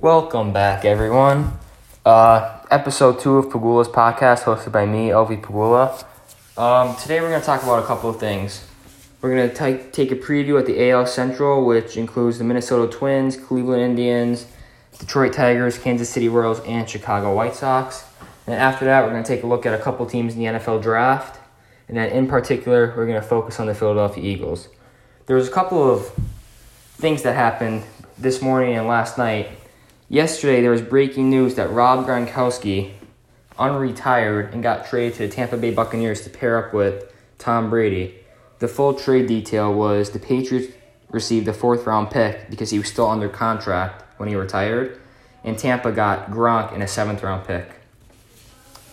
Welcome back, everyone. Uh, episode two of Pagula's podcast, hosted by me, Elvi Pagula. Um, today we're going to talk about a couple of things. We're going to take a preview at the AL Central, which includes the Minnesota Twins, Cleveland Indians, Detroit Tigers, Kansas City Royals, and Chicago White Sox. And after that, we're going to take a look at a couple teams in the NFL draft. And then, in particular, we're going to focus on the Philadelphia Eagles. There was a couple of things that happened this morning and last night Yesterday, there was breaking news that Rob Gronkowski unretired and got traded to the Tampa Bay Buccaneers to pair up with Tom Brady. The full trade detail was the Patriots received a fourth round pick because he was still under contract when he retired, and Tampa got Gronk in a seventh round pick.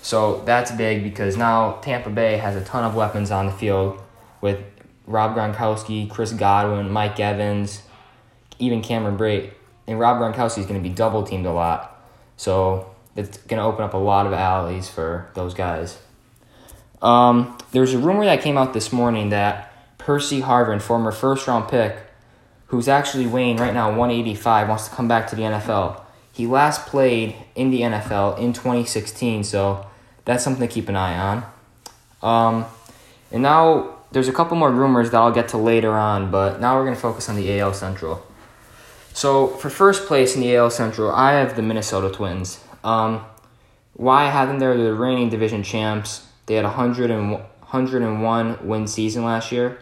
So that's big because now Tampa Bay has a ton of weapons on the field with Rob Gronkowski, Chris Godwin, Mike Evans, even Cameron Brate and Rob Gronkowski is going to be double teamed a lot. So it's going to open up a lot of alleys for those guys. Um, there's a rumor that came out this morning that Percy Harvin, former first round pick, who's actually weighing right now 185, wants to come back to the NFL. He last played in the NFL in 2016, so that's something to keep an eye on. Um, and now there's a couple more rumors that I'll get to later on, but now we're going to focus on the AL Central. So for first place in the AL Central, I have the Minnesota Twins. Um, why have them there? They're the reigning division champs. They had a 100 and, 101 win season last year.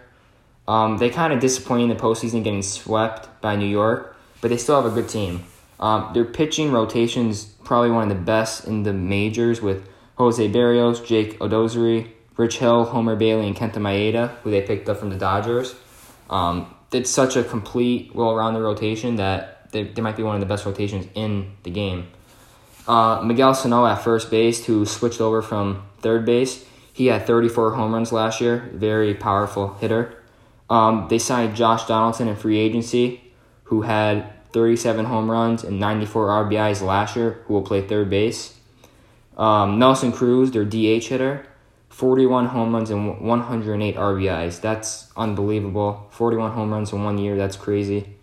Um, they kind of disappointed in the postseason getting swept by New York, but they still have a good team. Um, their pitching rotation's probably one of the best in the majors with Jose Berrios, Jake Odorizzi, Rich Hill, Homer Bailey, and Kenta Maeda, who they picked up from the Dodgers. Um, it's such a complete, well-rounded rotation that they, they might be one of the best rotations in the game. Uh, Miguel Sano at first base, who switched over from third base, he had 34 home runs last year. Very powerful hitter. Um, they signed Josh Donaldson in free agency, who had 37 home runs and 94 RBIs last year, who will play third base. Um, Nelson Cruz, their DH hitter, 41 home runs and 108 RBIs. That's unbelievable. 41 home runs in one year. That's crazy.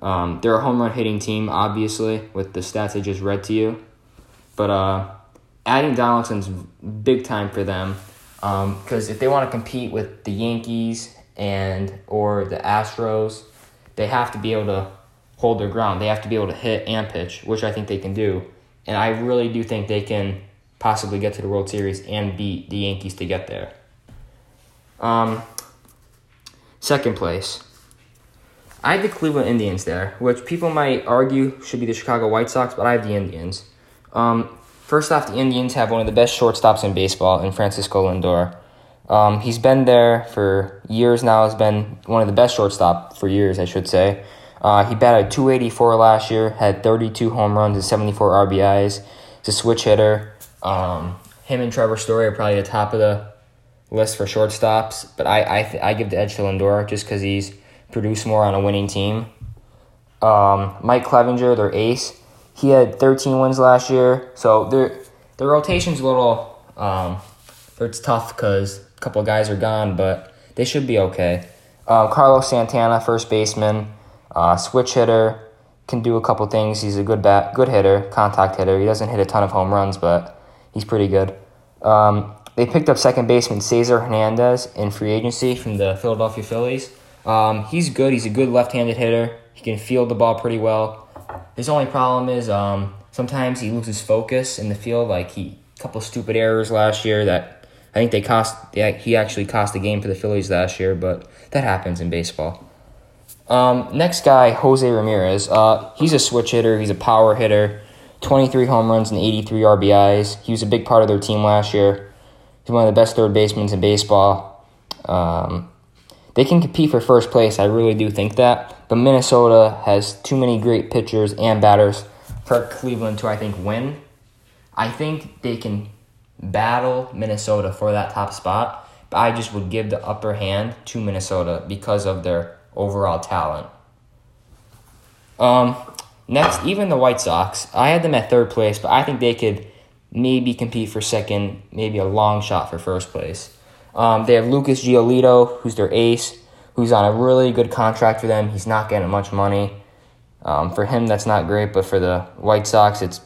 Um, they're a home run hitting team, obviously, with the stats I just read to you. But uh, adding Donaldson's big time for them because um, if they want to compete with the Yankees and or the Astros, they have to be able to hold their ground. They have to be able to hit and pitch, which I think they can do. And I really do think they can possibly get to the World Series and beat the Yankees to get there. Um, second place. I have the Cleveland Indians there, which people might argue should be the Chicago White Sox, but I have the Indians. Um, first off, the Indians have one of the best shortstops in baseball in Francisco Lindor. Um, he's been there for years now. Has been one of the best shortstop for years, I should say. Uh, he batted 284 last year, had 32 home runs and 74 RBIs. He's a switch hitter. Um, him and Trevor Story are probably at the top of the list for shortstops, but I I, th- I give the edge to Lindor just because he's produced more on a winning team. Um, Mike Clevinger, their ace, he had 13 wins last year, so their their rotation's a little um, it's tough because a couple of guys are gone, but they should be okay. Uh, Carlos Santana, first baseman, uh, switch hitter, can do a couple things. He's a good bat, good hitter, contact hitter. He doesn't hit a ton of home runs, but He's pretty good. Um, they picked up second baseman Cesar Hernandez in free agency from the Philadelphia Phillies. Um, he's good. He's a good left-handed hitter. He can field the ball pretty well. His only problem is um, sometimes he loses focus in the field. Like he, a couple stupid errors last year that I think they cost. he actually cost the game for the Phillies last year, but that happens in baseball. Um, next guy, Jose Ramirez. Uh, he's a switch hitter. He's a power hitter. 23 home runs and 83 RBIs. He was a big part of their team last year. He's one of the best third basemen in baseball. Um, they can compete for first place. I really do think that. But Minnesota has too many great pitchers and batters for Cleveland to, I think, win. I think they can battle Minnesota for that top spot, but I just would give the upper hand to Minnesota because of their overall talent. Um, Next, even the White Sox, I had them at third place, but I think they could maybe compete for second, maybe a long shot for first place. Um, they have Lucas Giolito, who's their ace, who's on a really good contract for them. He's not getting much money. Um, for him, that's not great, but for the White Sox, it's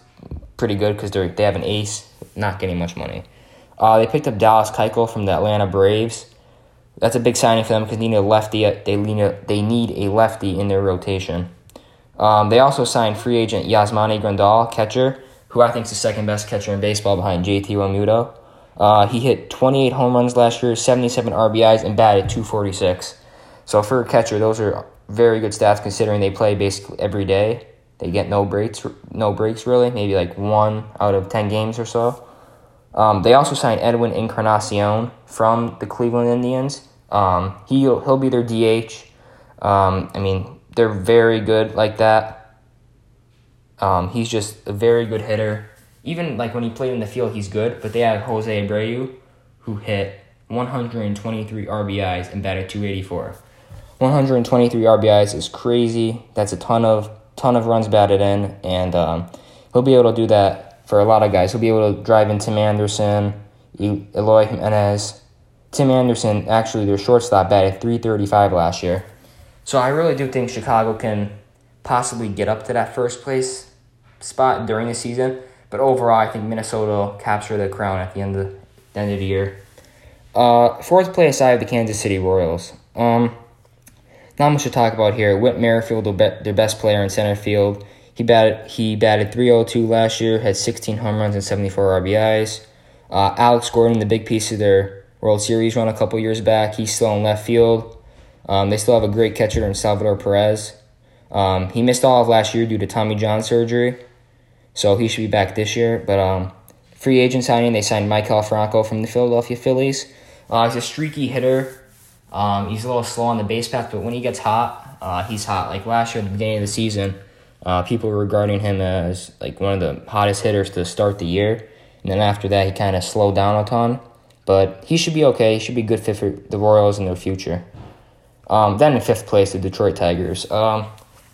pretty good because they they have an ace, not getting much money. Uh, they picked up Dallas Keuchel from the Atlanta Braves. That's a big signing for them because they need a lefty. They need a, they need a lefty in their rotation. Um, they also signed free agent Yasmani Grandal, catcher, who I think is the second best catcher in baseball behind JT Realmuto. Uh, he hit 28 home runs last year, 77 RBIs, and batted 246. So for a catcher, those are very good stats considering they play basically every day. They get no breaks, no breaks really, maybe like one out of 10 games or so. Um, they also signed Edwin Encarnacion from the Cleveland Indians. Um, he'll he'll be their DH. Um, I mean, they're very good like that. Um, he's just a very good hitter. Even like when he played in the field, he's good. But they have Jose Abreu, who hit 123 RBIs and batted 284. 123 RBIs is crazy. That's a ton of ton of runs batted in, and um, he'll be able to do that for a lot of guys. He'll be able to drive in Tim Anderson, Eloy Jimenez. Tim Anderson, actually, their shortstop batted 335 last year. So I really do think Chicago can possibly get up to that first place spot during the season. But overall, I think Minnesota will capture the crown at the end of the, end of the year. Uh, fourth place, I have the Kansas City Royals. Um, not much to talk about here. Whit Merrifield, their best player in center field. He batted he batted 302 last year, had 16 home runs and 74 RBIs. Uh, Alex Gordon, the big piece of their World Series run a couple years back, he's still in left field. Um, they still have a great catcher in Salvador Perez. Um, he missed all of last year due to Tommy John surgery, so he should be back this year. But um, free agent signing, they signed Maikel Franco from the Philadelphia Phillies. Uh, he's a streaky hitter. Um, he's a little slow on the base path, but when he gets hot, uh, he's hot. Like last year at the beginning of the season, uh, people were regarding him as like one of the hottest hitters to start the year. And then after that, he kind of slowed down a ton. But he should be okay. He should be good fit for the Royals in their future. Um, then in fifth place, the Detroit Tigers. Um,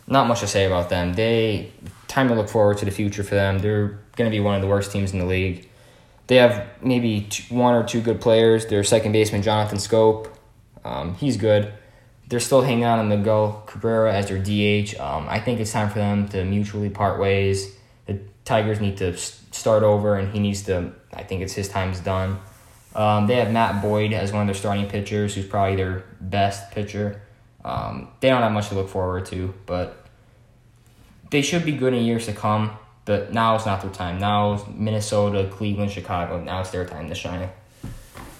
not much to say about them. They time to look forward to the future for them. They're going to be one of the worst teams in the league. They have maybe two, one or two good players. Their second baseman Jonathan Schoop, um, he's good. They're still hanging on to Miguel Cabrera as their DH. Um, I think it's time for them to mutually part ways. The Tigers need to start over, and he needs to. I think it's his time's done. Um, they have Matt Boyd as one of their starting pitchers, who's probably their best pitcher. Um, they don't have much to look forward to, but they should be good in years to come. But now is not their time. Now Minnesota, Cleveland, Chicago. Now it's their time to shine.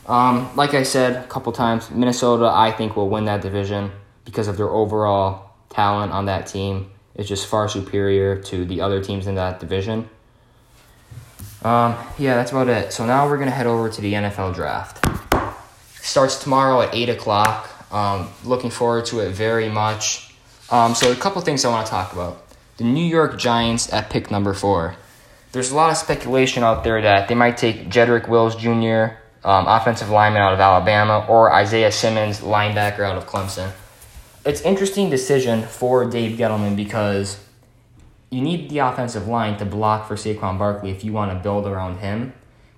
Um, like I said a couple times, Minnesota, I think, will win that division because of their overall talent on that team. It's just far superior to the other teams in that division. Um, yeah, that's about it. So now we're to head over to the NFL draft. Starts tomorrow at 8 o'clock. Um, looking forward to it very much. Um, so, a couple things I want to talk about. The New York Giants at pick number four. There's a lot of speculation out there that they might take Jedrick Wills Jr., um, offensive lineman out of Alabama, or Isaiah Simmons, linebacker out of Clemson. It's interesting decision for Dave Gettleman because you need the offensive line to block for Saquon Barkley if you want to build around him.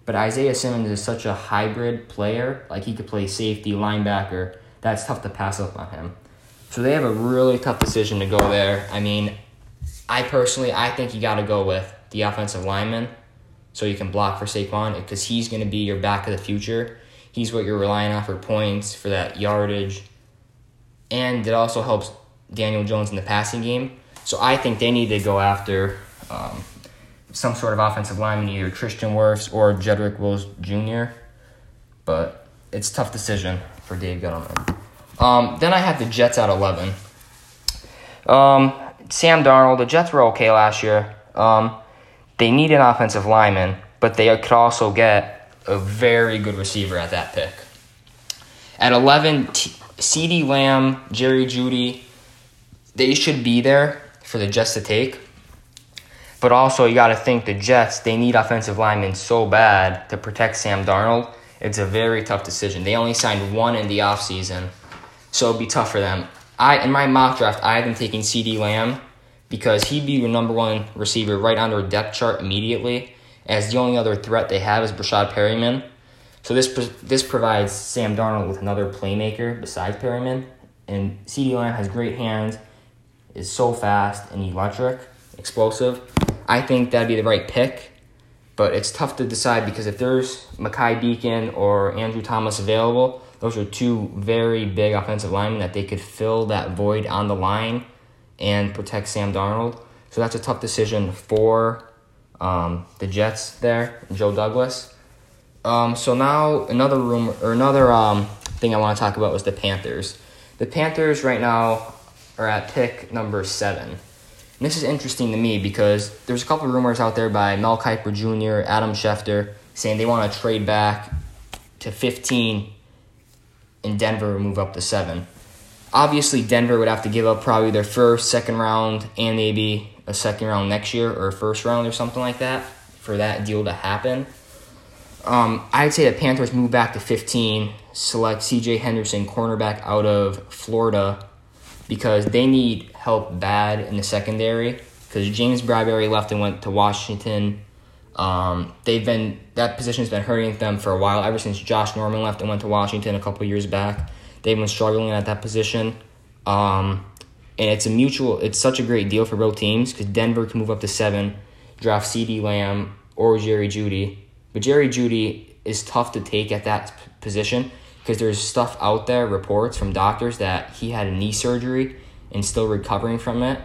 But Isaiah Simmons is such a hybrid player, like he could play safety, linebacker. That's tough to pass up on him. So they have a really tough decision to go there. I mean, I personally, I think you got to go with the offensive lineman so you can block for Saquon because he's going to be your back of the future. He's what you're relying on for points, for that yardage. And it also helps Daniel Jones in the passing game. So I think they need to go after um, some sort of offensive lineman, either Tristan Wirfs or Jedrick Wills Jr. But it's a tough decision for Dave Gettleman. Um, then I have the Jets at 11. Um, Sam Darnold, the Jets were okay last year. Um, they need an offensive lineman, but they could also get a very good receiver at that pick. At 11, T- CeeDee Lamb, Jerry Jeudy, they should be there for the Jets to take. But also, you got to think the Jets, they need offensive linemen so bad to protect Sam Darnold. It's a very tough decision. They only signed one in the offseason, so it'd be tough for them. I In my mock draft, I have them taking CD Lamb because he'd be your number one receiver right on their depth chart immediately, as the only other threat they have is Breshad Perriman. So this this provides Sam Darnold with another playmaker besides Perriman, and CD Lamb has great hands, is so fast and electric, explosive. I think that'd be the right pick, but it's tough to decide because if there's Mekhi Becton or Andrew Thomas available, those are two very big offensive linemen that they could fill that void on the line and protect Sam Darnold. So that's a tough decision for um, the Jets there, Joe Douglas. Um, so now another room or another um, thing I want to talk about was the Panthers. The Panthers right now are at pick number seven. And this is interesting to me because there's a couple rumors out there by Mel Kiper Jr., Adam Schefter, saying they want to trade back to 15 in Denver move up to seven. Obviously, Denver would have to give up probably their first, second round, and maybe a second round next year or a first round or something like that for that deal to happen. Um, I'd say the Panthers move back to 15, select CJ Henderson, cornerback out of Florida, because they need help bad in the secondary. Because James Bradberry left and went to Washington. Um, they've been that position has been hurting them for a while. Ever since Josh Norman left and went to Washington a couple years back, they've been struggling at that position. Um, and it's a mutual. It's such a great deal for both teams because Denver can move up to seven, draft C.D. Lamb or Jerry Jeudy. but Jerry Jeudy is tough to take at that position because there's stuff out there, reports from doctors that he had a knee surgery and still recovering from it.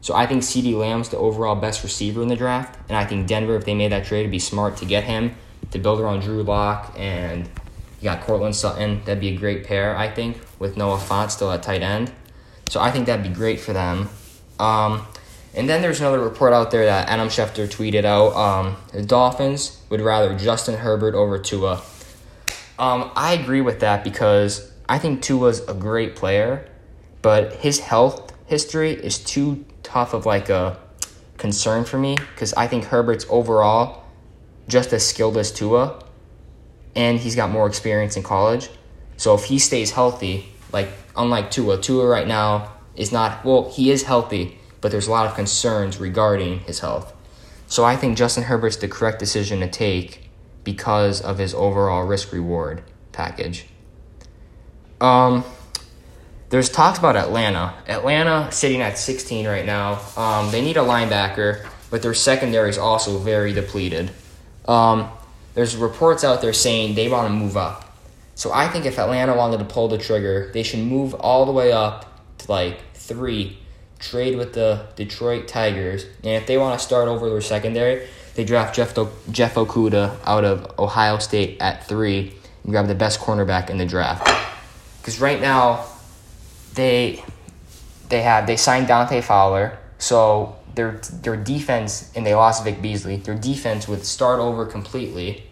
So I think CD Lamb's the overall best receiver in the draft, and I think Denver, if they made that trade, would be smart to get him to build around Drew Lock and you got Courtland Sutton. That'd be a great pair, I think, with Noah Fant still at tight end. So I think that'd be great for them. Um, and then there's another report out there that Adam Schefter tweeted out. Um, the Dolphins would rather Justin Herbert over Tua. Um, I agree with that because I think Tua's a great player, but his health history is too tough of like a concern for me because I think Herbert's overall just as skilled as Tua, and he's got more experience in college. So if he stays healthy, like unlike Tua, Tua right now is not well, he is healthy but there's a lot of concerns regarding his health. So I think Justin Herbert's the correct decision to take because of his overall risk reward package. Um, there's talks about Atlanta. Atlanta sitting at 16 right now. Um, they need a linebacker, but their secondary is also very depleted. Um, there's reports out there saying they want to move up. So I think if Atlanta wanted to pull the trigger, they should move all the way up to like three trade with the Detroit Tigers, and if they want to start over their secondary, they draft Jeff, Do- Jeff Okudah out of Ohio State at three and grab the best cornerback in the draft. Because right now, they they have they signed Dante Fowler, so their their defense and they lost Vic Beasley. Their defense would start over completely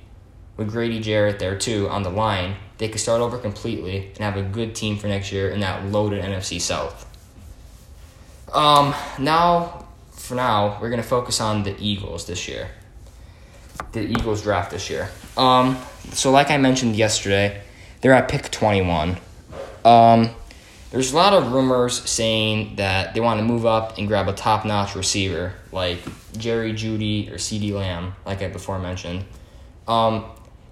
with Grady Jarrett there too on the line. They could start over completely and have a good team for next year in that loaded NFC South. Um, now, for now, we're gonna focus on the Eagles this year. The Eagles draft this year. Um, so like I mentioned yesterday, they're at pick twenty one. Um, there's a lot of rumors saying that they want to move up and grab a top notch receiver like Jerry Jeudy or CD Lamb, like I before mentioned. Um,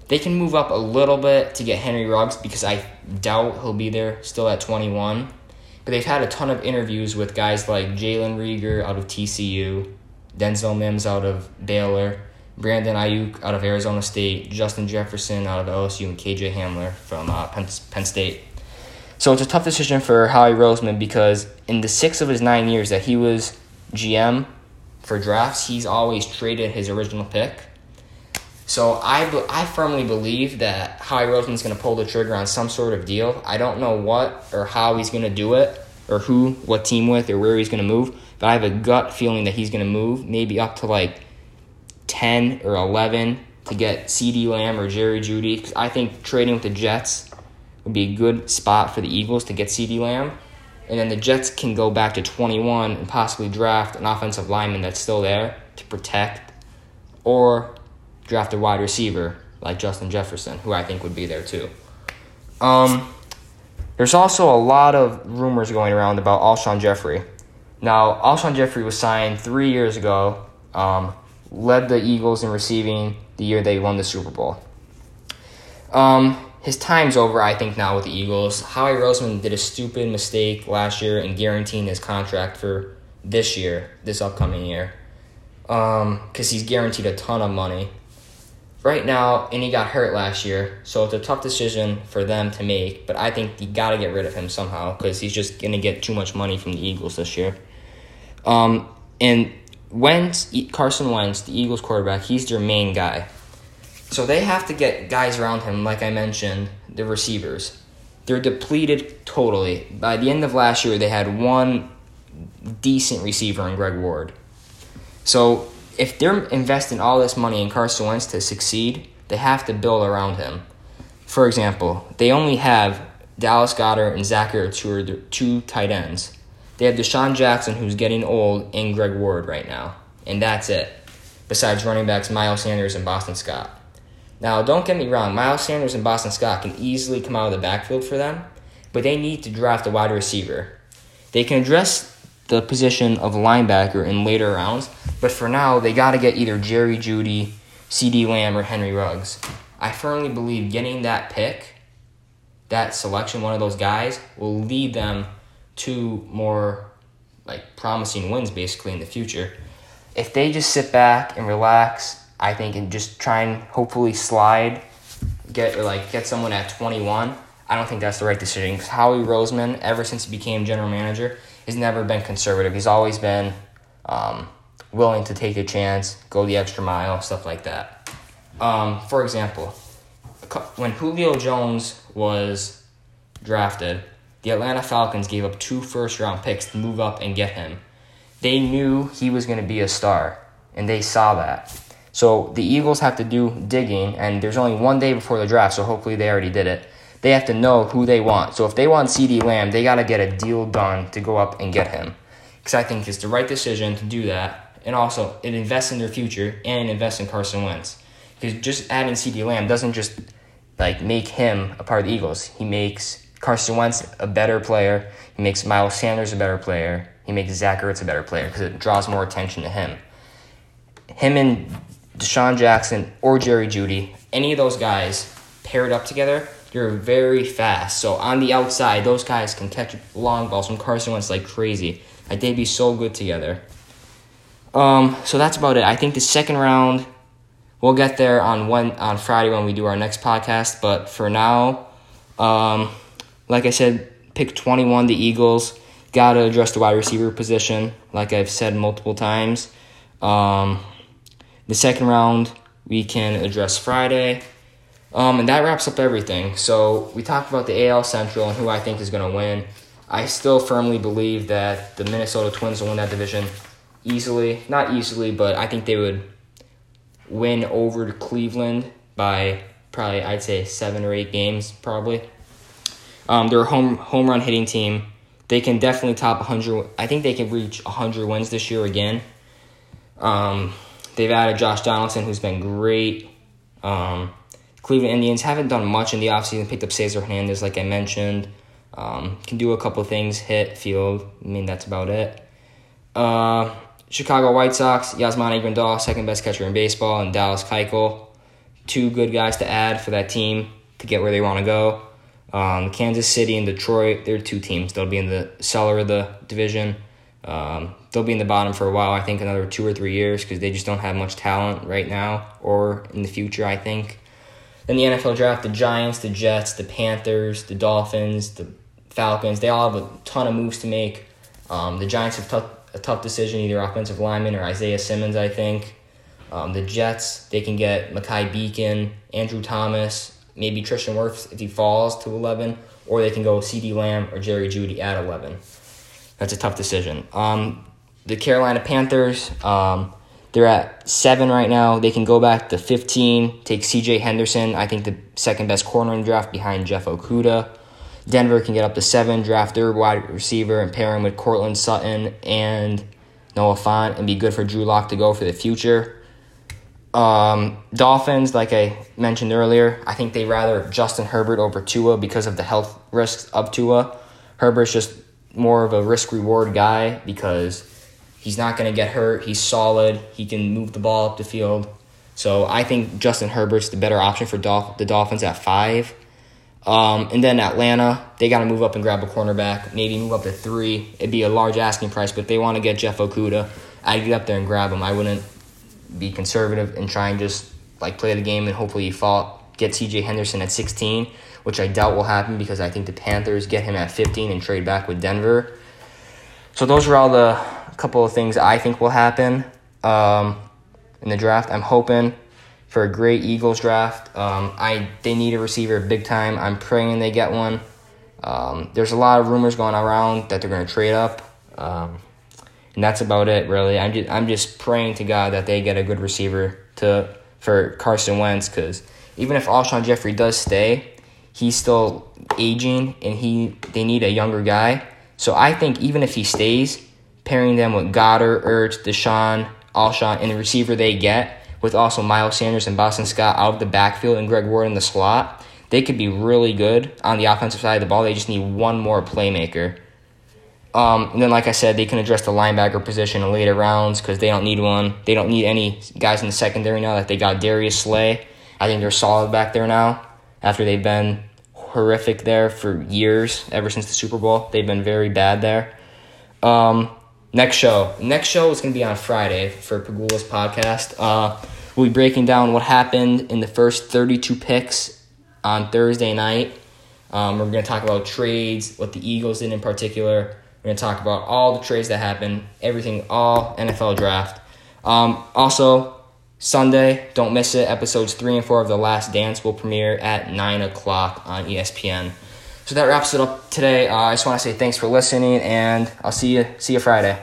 they can move up a little bit to get Henry Ruggs because I doubt he'll be there still at 21. They've had a ton of interviews with guys like Jalen Reagor out of TCU, Denzel Mims out of Baylor, Brandon Aiyuk out of Arizona State, Justin Jefferson out of LSU, and KJ Hamler from uh, Penn, Penn State. So it's a tough decision for Howie Roseman because in the six of his nine years that he was GM for drafts, he's always traded his original pick. So I, I firmly believe that Howie Roseman's going to pull the trigger on some sort of deal. I don't know what or how he's going to do it or who, what team with, or where he's going to move. But I have a gut feeling that he's going to move maybe up to like 10 or 11 to get CD Lamb or Jerry Jeudy. I think trading with the Jets would be a good spot for the Eagles to get CD Lamb. And then the Jets can go back to 21 and possibly draft an offensive lineman that's still there to protect. Or draft a wide receiver like Justin Jefferson, who I think would be there too. Um, there's also a lot of rumors going around about Alshon Jeffery. Now, Alshon Jeffery was signed three years ago, um, led the Eagles in receiving the year they won the Super Bowl. Um, his time's over, I think, now with the Eagles. Howie Roseman did a stupid mistake last year in guaranteeing his contract for this year, this upcoming year, because um, he's guaranteed a ton of money. Right now, and he got hurt last year, so it's a tough decision for them to make. But I think you got to get rid of him somehow because he's just gonna get too much money from the Eagles this year. Um, and Wentz, Carson Wentz, the Eagles quarterback, he's their main guy. So they have to get guys around him, like I mentioned, the receivers. They're depleted totally. By the end of last year, they had one decent receiver in Greg Ward. So if they're investing all this money in Carson Wentz to succeed, they have to build around him. For example, they only have Dallas Goedert and Zach Ertz, who are two tight ends. They have DeSean Jackson, who's getting old, and Greg Ward right now. And that's it, besides running backs Miles Sanders and Boston Scott. Now, don't get me wrong, Miles Sanders and Boston Scott can easily come out of the backfield for them, but they need to draft a wide receiver. They can address the position of linebacker in later rounds, but for now, they got to get either Jerry Jeudy, CD Lamb, or Henry Ruggs. I firmly believe getting that pick, that selection, one of those guys, will lead them to more like promising wins basically in the future. If they just sit back and relax I think, and just try and hopefully slide, get like get someone at 21. I don't think that's the right decision because Howie Roseman, ever since he became general manager, has never been conservative. He's always been um, willing to take a chance, go the extra mile, stuff like that. Um, for example, when Julio Jones was drafted, the Atlanta Falcons gave up two first round picks to move up and get him. They knew he was going to be a star, and they saw that. So the Eagles have to do digging, and there's only one day before the draft, so hopefully they already did it. They have to know who they want. So if they want CD Lamb, they got to get a deal done to go up and get him. Because I think it's the right decision to do that. And also, it invests in their future and invest in Carson Wentz. Because just adding CD Lamb doesn't just like make him a part of the Eagles. He makes Carson Wentz a better player. He makes Miles Sanders a better player. He makes Zach Ertz a better player because it draws more attention to him. Him and DeSean Jackson, or Jerry Jeudy, any of those guys paired up together, you're very fast. So on the outside, those guys can catch long balls from Carson Wentz like crazy. Like they'd be so good together. Um, so that's about it. I think the second round, we'll get there on one on Friday when we do our next podcast. But for now, um, like I said, pick twenty one. The Eagles got to address the wide receiver position, like I've said multiple times. Um, the second round we can address Friday. Um, and that wraps up everything. So we talked about the AL Central and who I think is going to win. I still firmly believe that the Minnesota Twins will win that division easily. Not easily, but I think they would win over to Cleveland by probably I'd say seven or eight games probably. Um, they're a home home run hitting team. They can definitely top 100. I think they can reach 100 wins this year again. Um, They've added Josh Donaldson, who's been great. Um, Cleveland Indians haven't done much in the offseason. Picked up Cesar Hernandez, like I mentioned. Um, can do a couple things, hit, field. I mean, that's about it. Uh, Chicago White Sox, Yasmani Grandal, second best catcher in baseball, and Dallas Keuchel. Two good guys to add for that team to get where they want to go. Um, Kansas City and Detroit, they're two teams. They'll be in the cellar of the division. Um, they'll be in the bottom for a while. I think another two or three years because they just don't have much talent right now or in the future. I think. Then the NFL draft: the Giants, the Jets, the Panthers, the Dolphins, the Falcons. They all have a ton of moves to make. Um, the Giants have tough, a tough decision, either offensive lineman or Isaiah Simmons. I think. Um, the Jets, they can get Mekhi Becton, Andrew Thomas, maybe Tristan Wirfs if he falls to 11, or they can go C.D. Lamb or Jerry Jeudy at 11. That's a tough decision. Um, the Carolina Panthers, um, they're at seven right now. They can go back to 15, take CJ Henderson, I think the second best corner in draft behind Jeff Okudah. Denver can get up to seven, draft their wide receiver, and pair him with Courtland Sutton and Noah Fant and be good for Drew Lock to go for the future. Um, Dolphins, like I mentioned earlier, I think they rather Justin Herbert over Tua because of the health risks of Tua. Herbert's just more of a risk reward guy because he's not going to get hurt. He's solid. He can move the ball up the field. So I think Justin Herbert's the better option for Dolph- the Dolphins at five. Um, and then Atlanta, they got to move up and grab a cornerback, maybe move up to three. It'd be a large asking price, but if they want to get Jeff Okudah, I'd get up there and grab him. I wouldn't be conservative and try and just like play the game and hopefully he fall, get CJ Henderson at 16, which I doubt will happen because I think the Panthers get him at 15 and trade back with Denver. So those are all the couple of things I think will happen um, in the draft. I'm hoping for a great Eagles draft. Um, I they need a receiver big time. I'm praying they get one. Um, there's a lot of rumors going around that they're going to trade up, um, and that's about it really. I'm just I'm just praying to God that they get a good receiver to for Carson Wentz because even if Alshon Jeffery does stay, he's still aging and he they need a younger guy. So I think even if he stays, pairing them with Goedert, Ertz, DeSean, Alshon, and the receiver they get with also Miles Sanders and Boston Scott out of the backfield and Greg Ward in the slot, they could be really good on the offensive side of the ball. They just need one more playmaker. Um, and then, like I said, they can address the linebacker position in later rounds because they don't need one. They don't need any guys in the secondary now that they got Darius Slay. I think they're solid back there now after they've been horrific there for years, ever since the Super Bowl. They've been very bad there. Um, Next show. Next show is going to be on Friday for Pagula's podcast. Uh, we'll be breaking down what happened in the first 32 picks on Thursday night. Um, we're going to talk about trades, what the Eagles did in particular. We're going to talk about all the trades that happened, everything, all NFL draft. Um, also, Sunday, don't miss it. Episodes 3 and 4 of The Last Dance will premiere at 9 o'clock on ESPN. So that wraps it up today. Uh, I just want to say thanks for listening, and I'll see you see you Friday.